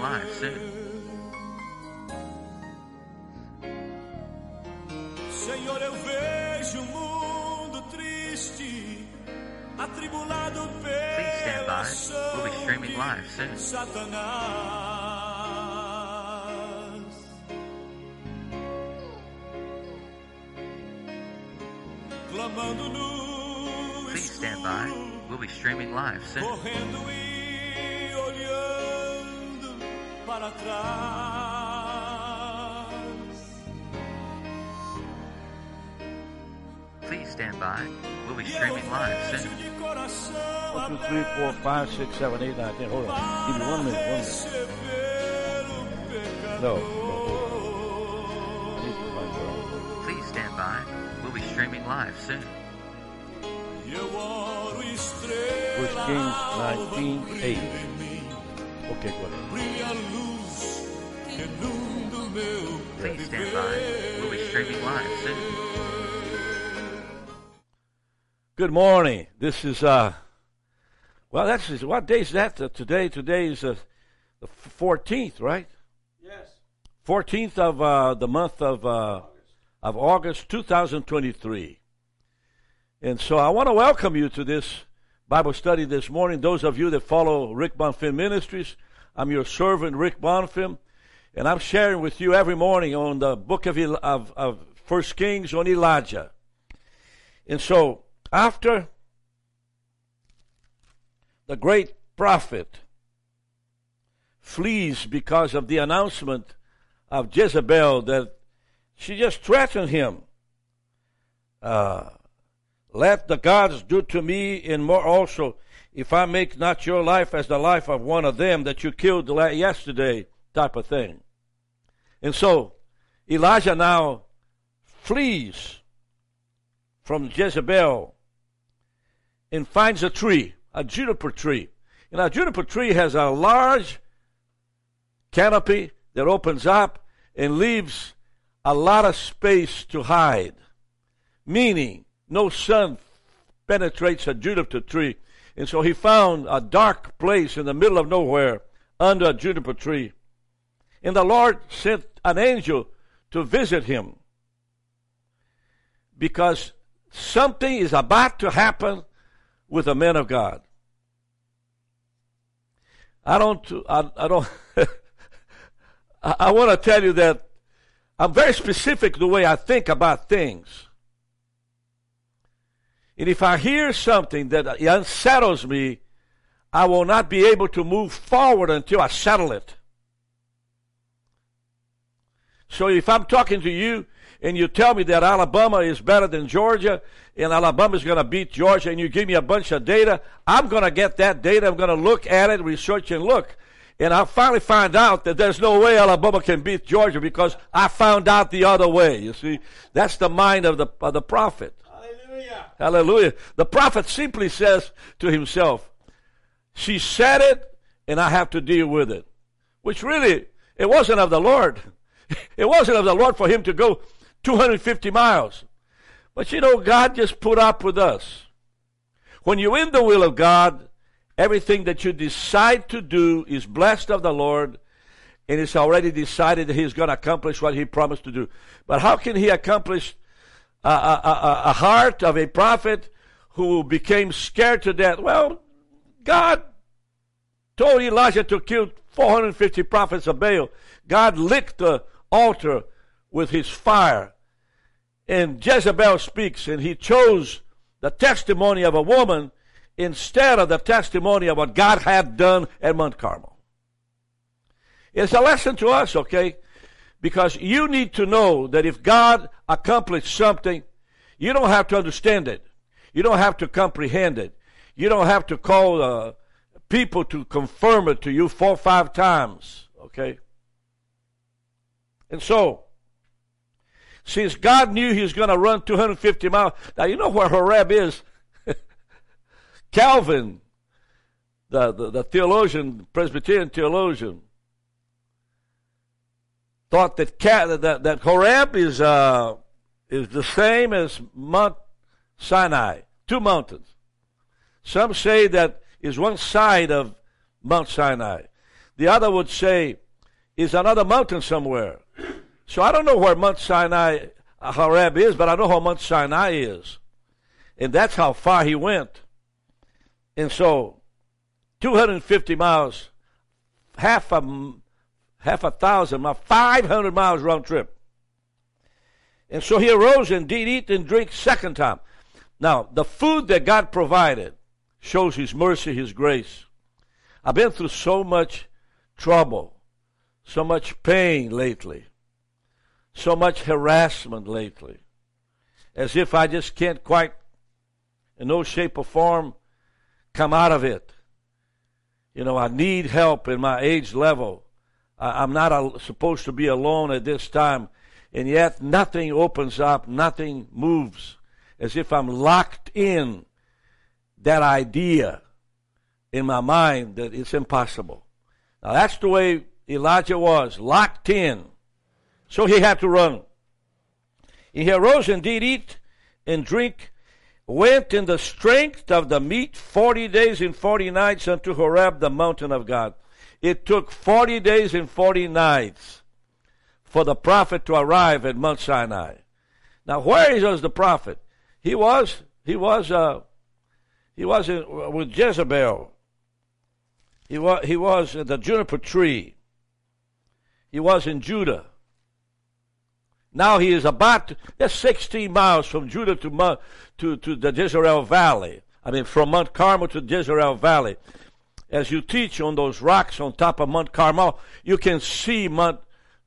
live soon. Senhor, eu vejo o mundo triste, atribulado Please stand pela by. We'll be streaming ação live de. Satanás. Clamando no Please stand by. escuro, We'll be streaming live soon. Para trás. Please stand by. We'll be streaming live soon. One, two, three, four, five, six, seven, eight, nine, ten. Hold on. Give me one minute. One minute. receber o pecador. No. I need to find where I'm going. Please stand by. We'll be streaming live soon. Eu oro First estrela Kings 19, 8. Em mim. Okay, go. Brilha a luz que inunda o meu Please stand by. We'll be streaming live soon. Good morning. This is uh, well, that's is what day is that? Uh, today, today is uh, the fourteenth, right? Yes. Fourteenth of uh, the month of uh, of August, two thousand twenty-three. And so I want to welcome you to this Bible study this morning. Those of you that follow Rick Bonfim Ministries, I'm your servant, Rick Bonfim, and I'm sharing with you every morning on the book of of, of First Kings on Elijah. And so after the great prophet flees because of the announcement of Jezebel that she just threatened him. Uh, let the gods do to me and more also, if I make not your life as the life of one of them that you killed yesterday, type of thing. And so Elijah now flees from Jezebel and finds a tree, a juniper tree. And a juniper tree has a large canopy that opens up and leaves a lot of space to hide. Meaning, no sun penetrates a juniper tree. And so he found a dark place in the middle of nowhere under a juniper tree. And the Lord sent an angel to visit him because something is about to happen with a man of God. I don't, I, I don't, I, I want to tell you that I'm very specific the way I think about things. And if I hear something that unsettles me, I will not be able to move forward until I settle it. So if I'm talking to you and you tell me that Alabama is better than Georgia and Alabama is going to beat Georgia and you give me a bunch of data, I'm going to get that data. I'm going to look at it, research and look. And I'll finally find out that there's no way Alabama can beat Georgia because I found out the other way. You see, that's the mind of the, of the prophet. Hallelujah. Hallelujah. The prophet simply says to himself, She said it, and I have to deal with it. Which really, it wasn't of the Lord. It wasn't of the Lord for him to go 250 miles. But you know, God just put up with us. When you're in the will of God, everything that you decide to do is blessed of the Lord, and it's already decided that He's going to accomplish what He promised to do. But how can He accomplish a, a, a, heart of a prophet who became scared to death? Well, God told Elijah to kill 450 prophets of Baal. God licked the altar with his fire. And Jezebel speaks, and he chose the testimony of a woman instead of the testimony of what God had done at Mount Carmel. It's a lesson to us, okay? Because you need to know that if God accomplished something, you don't have to understand it. You don't have to comprehend it. You don't have to call uh, people to confirm it to you four or five times, okay? And so, since God knew he was going to run 250 miles, now you know where Horeb is. Calvin, the, the, the theologian, Presbyterian theologian, thought that, that, that Horeb is, uh, is the same as Mount Sinai, two mountains. Some say that is one side of Mount Sinai. The other would say, is another mountain somewhere. So I don't know where Mount Sinai, uh, Horeb is, but I know how Mount Sinai is. And that's how far he went. And so, 250 miles, half a, half a thousand miles, 500 miles round trip. And so he arose and did eat and drink second time. Now, the food that God provided shows his mercy, his grace. I've been through so much trouble, so much pain lately, so much harassment lately, as if I just can't quite, in no shape or form, come out of it. You know, I need help in my age level. I, am not supposed to be alone at this time, and yet nothing opens up, nothing moves, as if I'm locked in that idea in my mind that it's impossible. Now that's the way Elijah was, locked in. So he had to run. He arose and did eat and drink, went in the strength of the meat forty days and forty nights unto Horeb, the mountain of God. It took forty days and forty nights for the prophet to arrive at Mount Sinai. Now, where was the prophet? He was he was uh, he was in, with Jezebel. He was, he was the juniper tree. He was in Judah. Now he is about, that's 16 miles from Judah to, to, to the Jezreel Valley. I mean, from Mount Carmel to Jezreel Valley. As you teach on those rocks on top of Mount Carmel, you can see Mount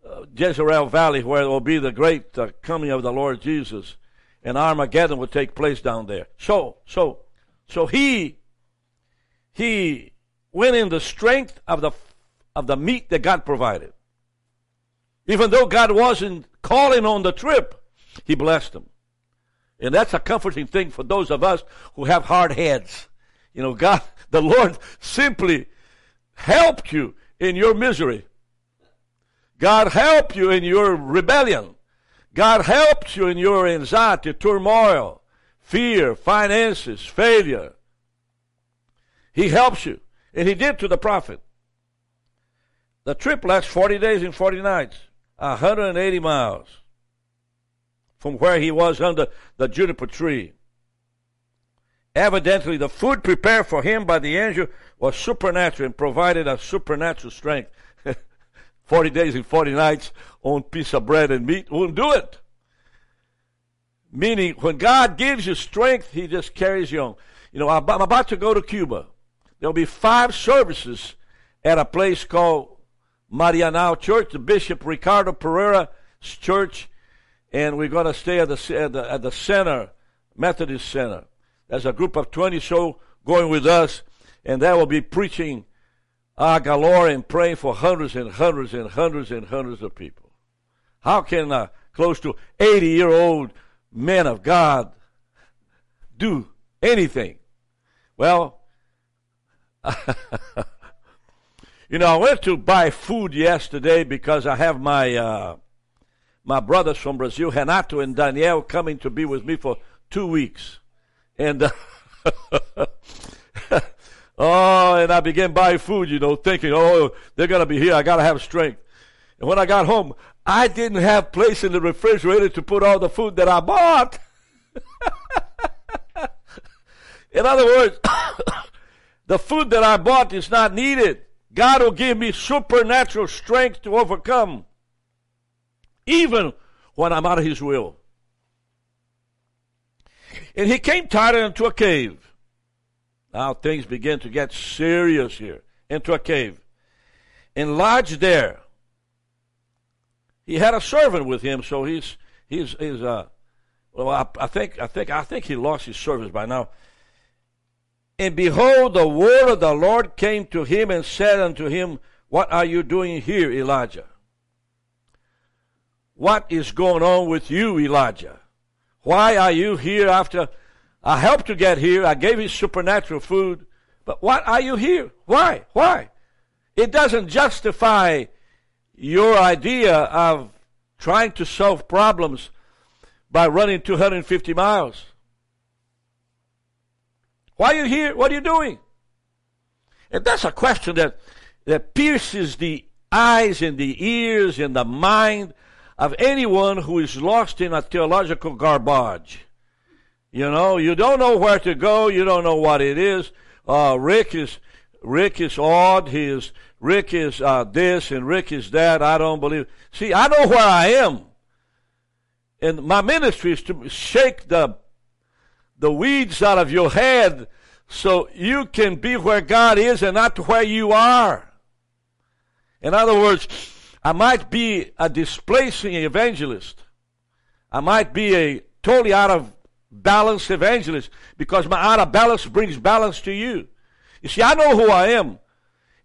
uh, Jezreel Valley where it will be the great uh, coming of the Lord Jesus. And Armageddon will take place down there. So, so, so he, he went in the strength of the, of the meat that God provided. Even though God wasn't calling on the trip, he blessed them. And that's a comforting thing for those of us who have hard heads. You know, God, the Lord simply helped you in your misery. God helped you in your rebellion. God helped you in your anxiety, turmoil fear, finances, failure. He helps you. And he did to the prophet. The trip lasts 40 days and 40 nights, 180 miles from where he was under the juniper tree. Evidently, the food prepared for him by the angel was supernatural and provided a supernatural strength. 40 days and 40 nights on piece of bread and meat won't do it. Meaning, when God gives you strength, He just carries you on. You know, I'm about to go to Cuba. There'll be five services at a place called Marianao Church, the Bishop Ricardo Pereira's church, and we're going to stay at the, at the, at the center, Methodist Center. There's a group of 20 so going with us, and they will be preaching ah, galore and praying for hundreds and hundreds and hundreds and hundreds of people. How can a close to 80 year old man of God do anything? Well, you know, I went to buy food yesterday because I have my uh, my brothers from Brazil, Renato and Daniel, coming to be with me for two weeks, and uh, oh, and I began buying food, you know, thinking, oh, they're gonna be here. I gotta have strength. And when I got home, I didn't have place in the refrigerator to put all the food that I bought. in other words, the food that I bought is not needed. God will give me supernatural strength to overcome, even when I'm out of His will. And he came tired into a cave. Now things begin to get serious here. Into a cave. And lodged there he had a servant with him, so he's he's he's uh well I, I think I think I think he lost his service by now. And behold, the word of the Lord came to him and said unto him, What are you doing here, Elijah? What is going on with you, Elijah? Why are you here after I helped to get here? I gave you supernatural food. But what are you here? Why? Why? It doesn't justify your idea of trying to solve problems by running 250 miles. Why are you here? What are you doing? And that's a question that that pierces the eyes and the ears and the mind of anyone who is lost in a theological garbage. You know, you don't know where to go. You don't know what it is. Uh, Rick is Rick is odd. He is Rick is uh, this and Rick is that. I don't believe. See, I know where I am, and my ministry is to shake the the weeds out of your head so you can be where God is and not where you are. In other words, I might be a displacing evangelist. I might be a totally out of balance evangelist because my out of balance brings balance to you. You see, I know who I am.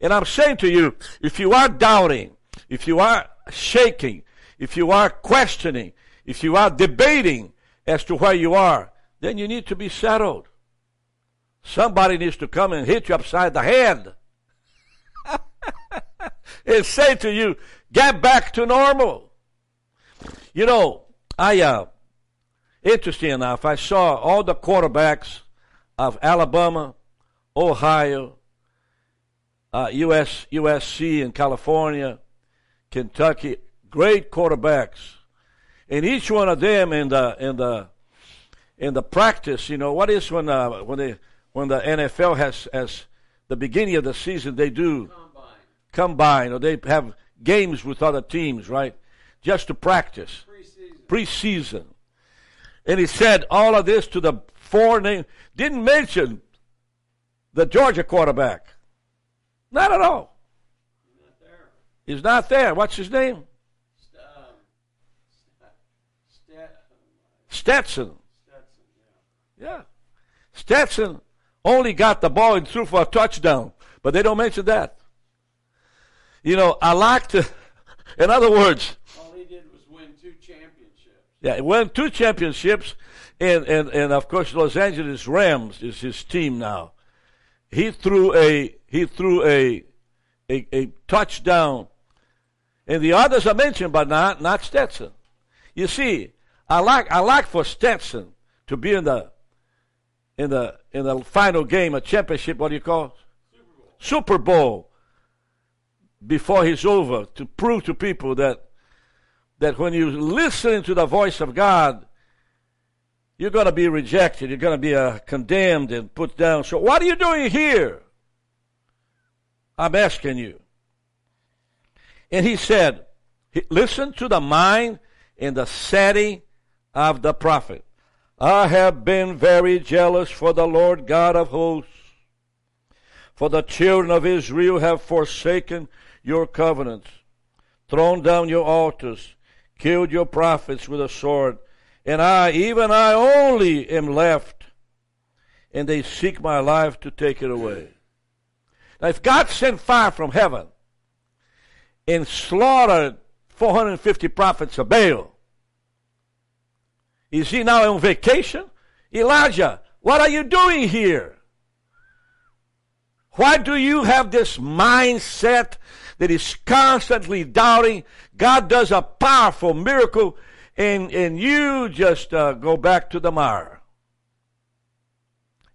And I'm saying to you, if you are doubting, if you are shaking, if you are questioning, if you are debating as to where you are, then you need to be settled. Somebody needs to come and hit you upside the head and say to you, get back to normal. You know, I, uh, interesting enough, I saw all the quarterbacks of Alabama, Ohio, uh, US, USC in California, Kentucky, great quarterbacks. And each one of them in the, in the, in the practice, you know, what is when, uh, when they, when the NFL has, has the beginning of the season, they do combine, combine or they have games with other teams, right? Just to practice. Preseason. Preseason. And he said all of this to the four name, didn't mention the Georgia quarterback. Not at all. Not there. He's not there. What's his name? St- um, Stetson. Stetson, yeah. Yeah. Stetson only got the ball and threw for a touchdown, but they don't mention that. You know, I like to, in other words, All he did was win two championships. yeah, he won two championships, and, and, and of course, Los Angeles Rams is his team now. He threw a, he threw a, a, a touchdown, and the others are mentioned, but not, not Stetson. You see, I like, I like for Stetson to be in the, in the, in the final game, a championship, what do you call it? Super Bowl. Before he's over, to prove to people that, that when you listen to the voice of God, you're going to be rejected. You're going to be uh, condemned and put down. So what are you doing here? I'm asking you. And he said, listen to the mind and the setting of the prophet. I have been very jealous for the Lord God of hosts. For the children of Israel have forsaken your covenants, thrown down your altars, killed your prophets with a sword, and I, even I only, am left, and they seek my life to take it away. Now, if God sent fire from heaven and slaughtered 450 prophets of Baal, is he now on vacation? Elijah, what are you doing here? Why do you have this mindset that is constantly doubting? God does a powerful miracle and, and you just uh, go back to the mire.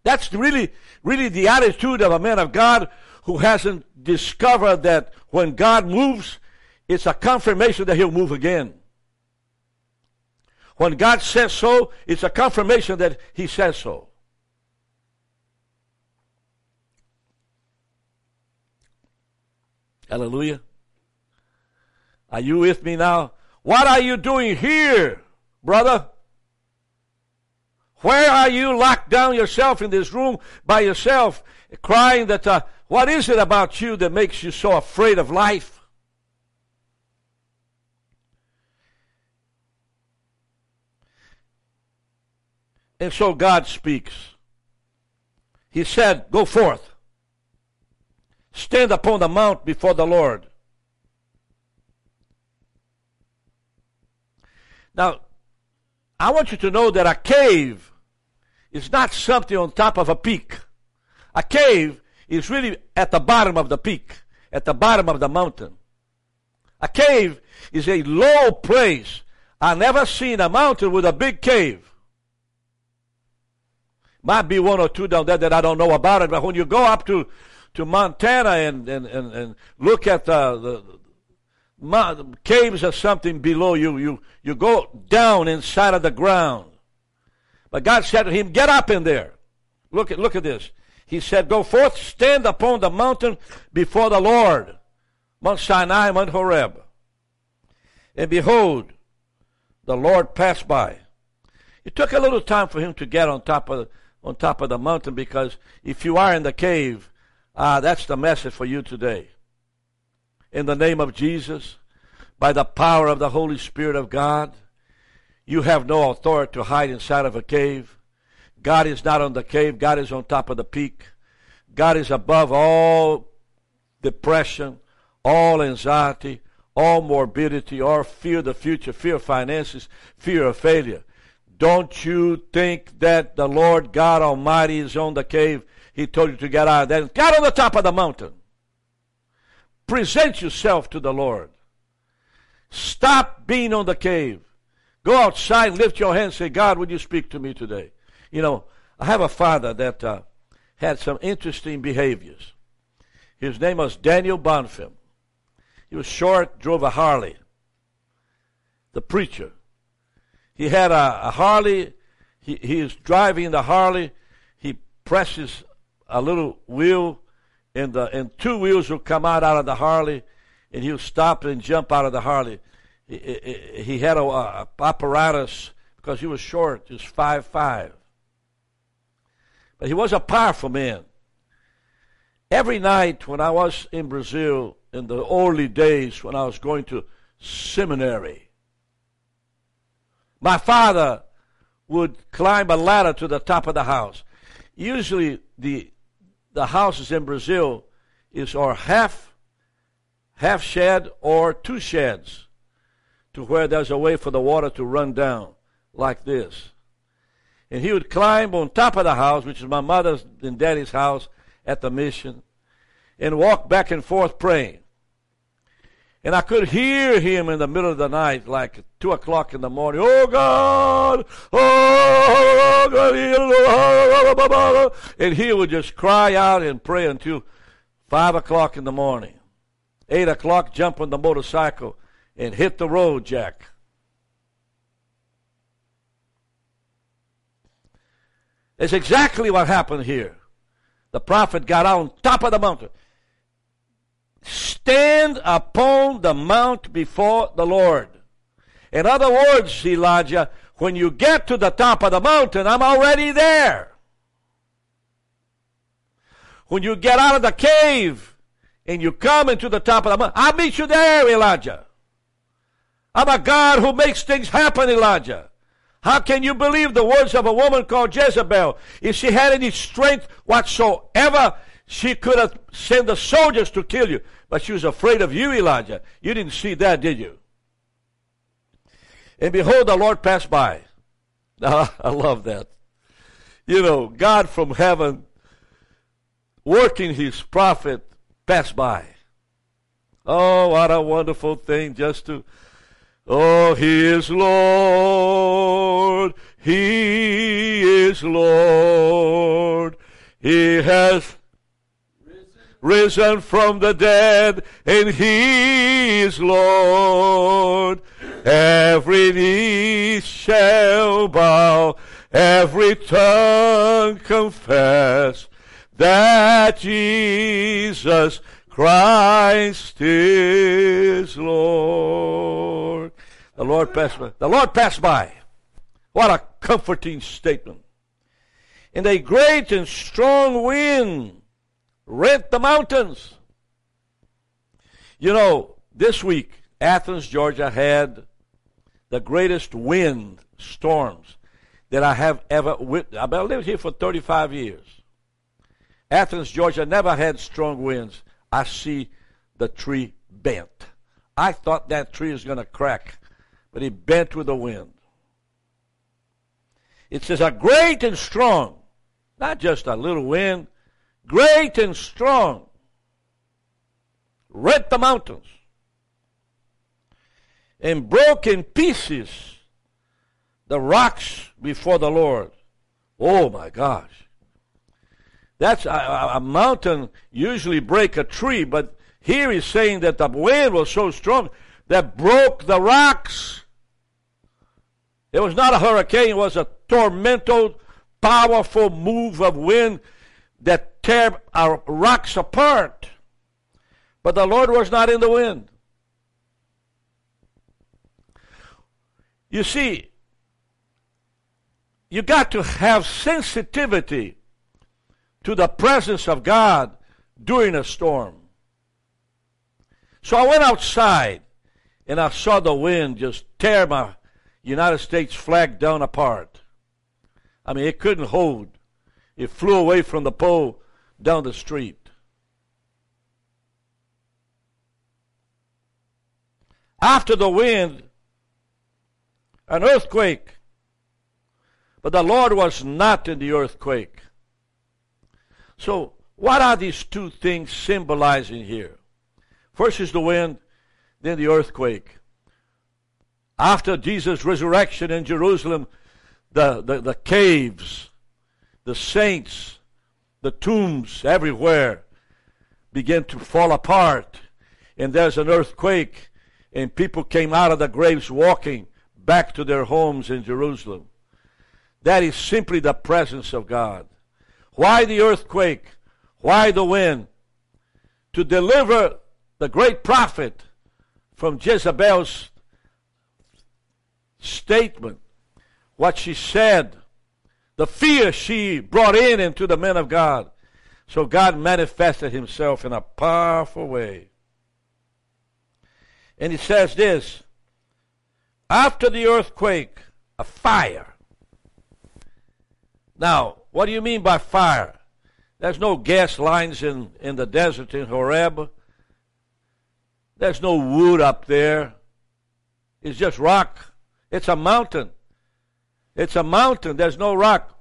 That's really, really the attitude of a man of God who hasn't discovered that when God moves, it's a confirmation that he'll move again. When God says so, it's a confirmation that he says so. Hallelujah. Are you with me now? What are you doing here, brother? Where are you locked down yourself in this room by yourself, crying that, uh, what is it about you that makes you so afraid of life? And so God speaks. He said, Go forth, stand upon the mount before the Lord. Now, I want you to know that a cave is not something on top of a peak. A cave is really at the bottom of the peak, at the bottom of the mountain. A cave is a low place. I never seen a mountain with a big cave. Might be one or two down there that I don't know about it, but when you go up to, to Montana and, and, and, and look at the, the, caves or something below you, you, you go down inside of the ground. But God said to him, Get up in there. Look at, look at this. He said, Go forth, stand upon the mountain before the Lord. Mount Sinai, Mount Horeb. And behold, the Lord passed by. It took a little time for him to get on top of on top of the mountain because if you are in the cave, uh, that's the message for you today. In the name of Jesus, by the power of the Holy Spirit of God, you have no authority to hide inside of a cave. God is not on the cave. God is on top of the peak. God is above all depression, all anxiety, all morbidity, or fear of the future, fear of finances, fear of failure. Don't you think that the Lord God Almighty is on the cave? He told you to get out of that. Get on the top of the mountain. Present yourself to the Lord. Stop being on the cave. Go outside, lift your hands, say, God, would you speak to me today? You know, I have a father that uh, had some interesting behaviors. His name was Daniel Bonfim. He was short, drove a Harley. The preacher. He had a, a Harley. He, he is driving the Harley. He presses a little wheel, and, the, and two wheels will come out out of the Harley, and he'll stop and jump out of the Harley. He, he, he had a, a apparatus because he was short. He was five five. But he was a powerful man. Every night when I was in Brazil in the early days when I was going to seminary, my father would climb a ladder to the top of the house. Usually the the houses in Brazil is or half half shed or two sheds to where there's a way for the water to run down like this. And he would climb on top of the house, which is my mother's and daddy's house at the mission, and walk back and forth praying. And I could hear him in the middle of the night, like two o'clock in the morning. Oh God! Oh God! And he would just cry out and pray until five o'clock in the morning. Eight o'clock, jump on the motorcycle and hit the road, Jack. That's exactly what happened here. The prophet got on top of the mountain. Stand upon the mount before the Lord. In other words, Elijah, when you get to the top of the mountain, I'm already there. When you get out of the cave and you come into the top of the mountain, I'll meet you there, Elijah. I'm a God who makes things happen, Elijah. How can you believe the words of a woman called Jezebel? If she had any strength whatsoever, she could have sent the soldiers to kill you. But she was afraid of you, Elijah. You didn't see that, did you? And behold, the Lord passed by. Now, ah, I love that. You know, God from heaven, working his prophet, passed by. Oh, what a wonderful thing just to Oh, He is Lord. He is Lord. He has risen from the dead, and He is Lord. Every knee shall bow, every tongue confess that Jesus Christ is Lord. The Lord passed by. The Lord passed by. What a comforting statement. And a great and strong wind rent the mountains. You know, this week, Athens, Georgia had the greatest wind storms that I have ever witnessed. I've lived here for 35 years. Athens, Georgia never had strong winds I see the tree bent. I thought that tree was going to crack, but it bent with the wind. It says, a great and strong, not just a little wind, great and strong, rent the mountains and broke in pieces the rocks before the Lord. Oh my gosh. That's a, a, mountain usually break a tree, but here he's saying that the wind was so strong that broke the rocks. It was not a hurricane, it was a tormented, powerful move of wind that tear our rocks apart. But the Lord was not in the wind. You see, you got to have sensitivity to the presence of God during a storm. So I went outside and I saw the wind just tear my United States flag down apart. I mean, it couldn't hold. It flew away from the pole down the street. After the wind, an earthquake. But the Lord was not in the earthquake. So, what are these two things symbolizing here? First is the wind, then the earthquake. After Jesus' resurrection in Jerusalem, the, the, the caves, the saints, the tombs everywhere began to fall apart. And there's an earthquake, and people came out of the graves walking back to their homes in Jerusalem. That is simply the presence of God. Why the earthquake? Why the wind? To deliver the great prophet from Jezebel's statement, what she said, the fear she brought in into the men of God. So God manifested himself in a powerful way. And he says this after the earthquake, a fire. Now, what do you mean by fire? There's no gas lines in, in the desert in Horeb. There's no wood up there. It's just rock. It's a mountain. It's a mountain. There's no rock.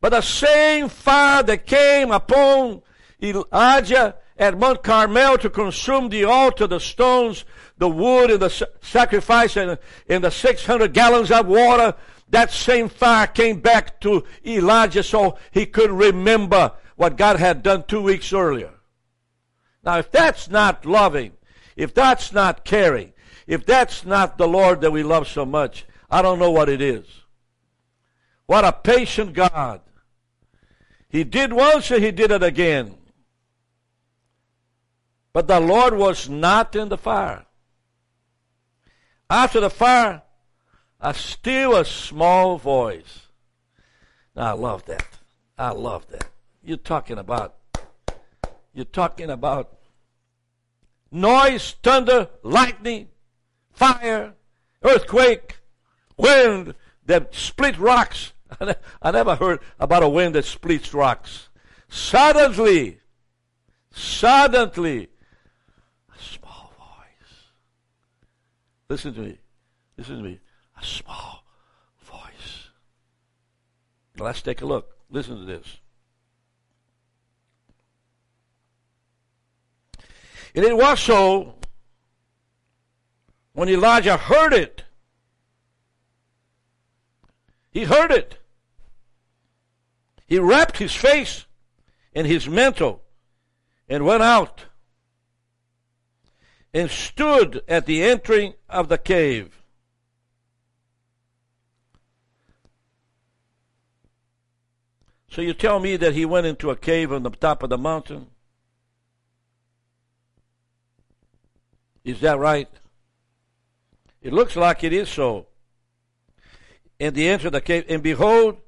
But the same fire that came upon Elijah at Mount Carmel to consume the altar, the stones, the wood, and the sacrifice, and, and the 600 gallons of water, that same fire came back to Elijah so he could remember what God had done two weeks earlier. Now, if that's not loving, if that's not caring, if that's not the Lord that we love so much, I don't know what it is. What a patient God. He did once and he did it again. But the Lord was not in the fire. After the fire, a still a small voice. Now, I love that. I love that. You're talking about you're talking about noise, thunder, lightning, fire, earthquake, wind that split rocks. I never heard about a wind that splits rocks. Suddenly, suddenly, a small voice. Listen to me. Listen to me. A small voice. Let's take a look. Listen to this. And it was so when Elijah heard it. He heard it. He wrapped his face in his mantle and went out and stood at the entering of the cave. So you tell me that he went into a cave on the top of the mountain? Is that right? It looks like it is so. And the answer the cave, and behold,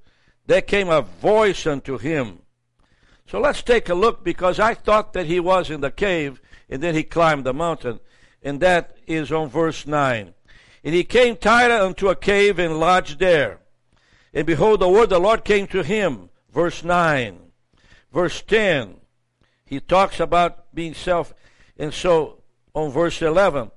there came a voice unto him. So let's take a look because I thought that he was in the cave and then he climbed the mountain. And that is on verse 9. And he came tired unto a cave and lodged there. And behold, the word of the Lord came to him. Verse 9. Verse 10. He talks about being self. And so on verse 11.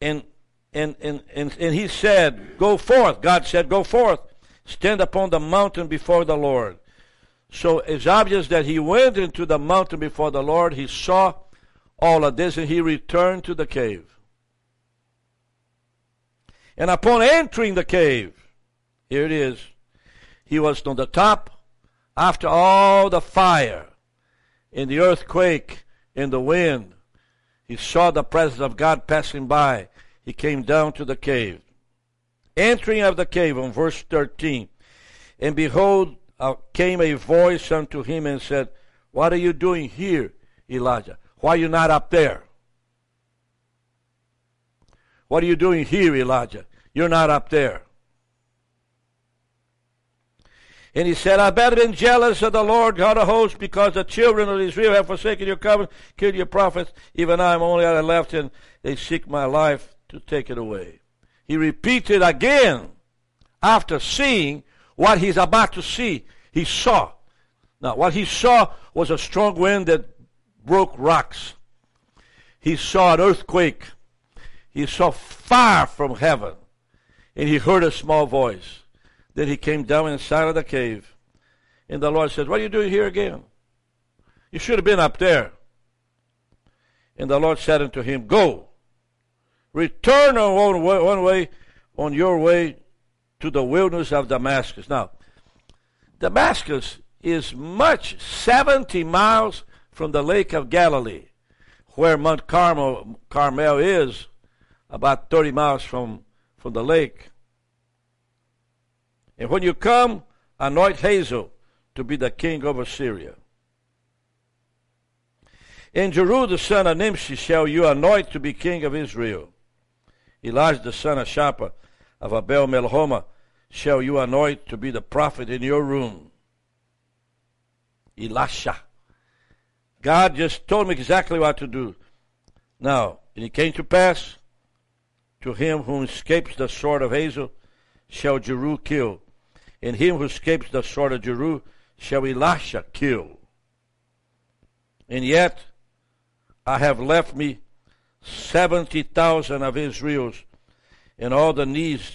And, and, and, and, and he said, Go forth. God said, Go forth. Stand upon the mountain before the Lord. So it's obvious that he went into the mountain before the Lord. He saw all of this and he returned to the cave. And upon entering the cave, here it is, he was on the top After all the fire, in the earthquake, in the wind, he saw the presence of God passing by. He came down to the cave. Entering of the cave on verse 13. And behold, uh, came a voice unto him and said, What are you doing here, Elijah? Why are you not up there? What are you doing here, Elijah? You're not up there. And he said, I've been jealous of the Lord God of hosts because the children of Israel have forsaken your covenant, killed your prophets. Even I am only left, and they seek my life to take it away. He repeated again after seeing what he's about to see. He saw. Now, what he saw was a strong wind that broke rocks. He saw an earthquake. He saw fire from heaven. And he heard a small voice. Then he came down inside of the cave. And the Lord said, What are you doing here again? You should have been up there. And the Lord said unto him, Go, return on one way, on your way to the wilderness of Damascus. Now, Damascus is much 70 miles from the lake of Galilee, where Mount Carmel, Carmel is, about 30 miles from, from the lake. And when you come, anoint Hazael to be the king over Syria. And Jehu the son of Nimshi shall you anoint to be king of Israel. Elijah the son of Shaphat of Abel Melhoma shall you anoint to be the prophet in your room. Elisha. God just told me exactly what to do. Now, and it came to pass to him whom escapes the sword of Hazael shall Jeru kill, and him who escapes the sword of Jeru shall Elisha kill. And yet I have left me seventy thousand of Israel's, and all the knees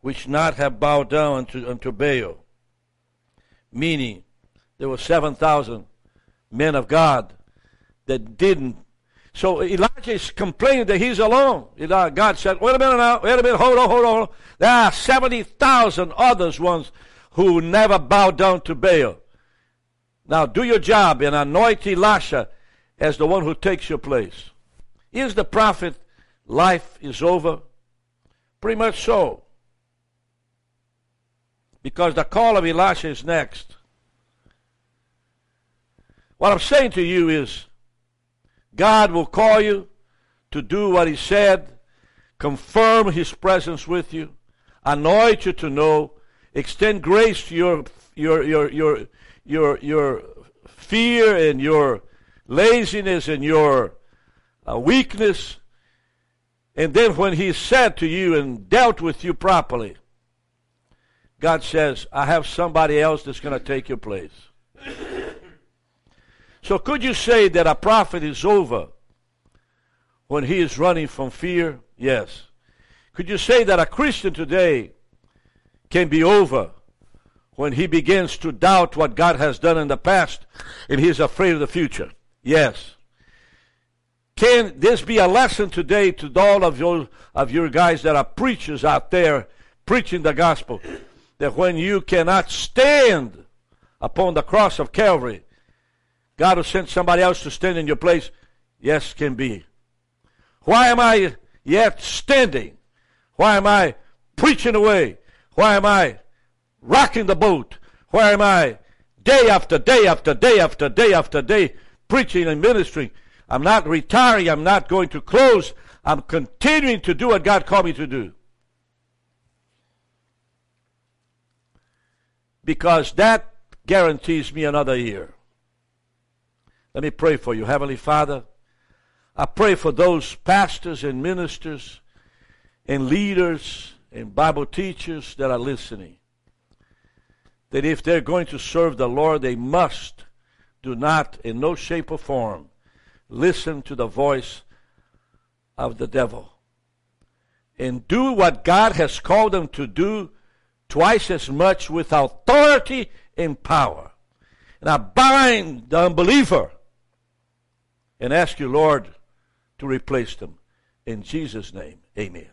which not have bowed down unto, unto Baal. Meaning, there were seven thousand men of God that didn't. So Elijah is complaining that he's alone. God said, wait a minute now, wait a minute, hold on, hold on. There are 70,000 others ones who never bowed down to Baal. Now do your job and anoint Elisha as the one who takes your place. Is the prophet life is over? Pretty much so. Because the call of Elisha is next. What I'm saying to you is God will call you to do what He said, confirm His presence with you, anoint you to know, extend grace to your your your your your your fear and your laziness and your uh, weakness. And then when He said to you and dealt with you properly, God says, I have somebody else that's going to take your place. So could you say that a prophet is over when he is running from fear? Yes. Could you say that a Christian today can be over when he begins to doubt what God has done in the past and he is afraid of the future? Yes. Can this be a lesson today to all of your, of your guys that are preachers out there preaching the gospel? That when you cannot stand upon the cross of Calvary, God will send somebody else to stand in your place? Yes, can be. Why am I yet standing? Why am I preaching away? Why am I rocking the boat? Why am I day after day after day after day after day preaching and ministering? I'm not retiring. I'm not going to close. I'm continuing to do what God called me to do. Because that guarantees me another year. Let me pray for you. Heavenly Father, I pray for those pastors and ministers and leaders and Bible teachers that are listening. That if they're going to serve the Lord, they must do not, in no shape or form, listen to the voice of the devil. And do what God has called them to do twice as much with authority and power. And I bind the unbeliever and ask you, Lord, to replace them. In Jesus' name, amen.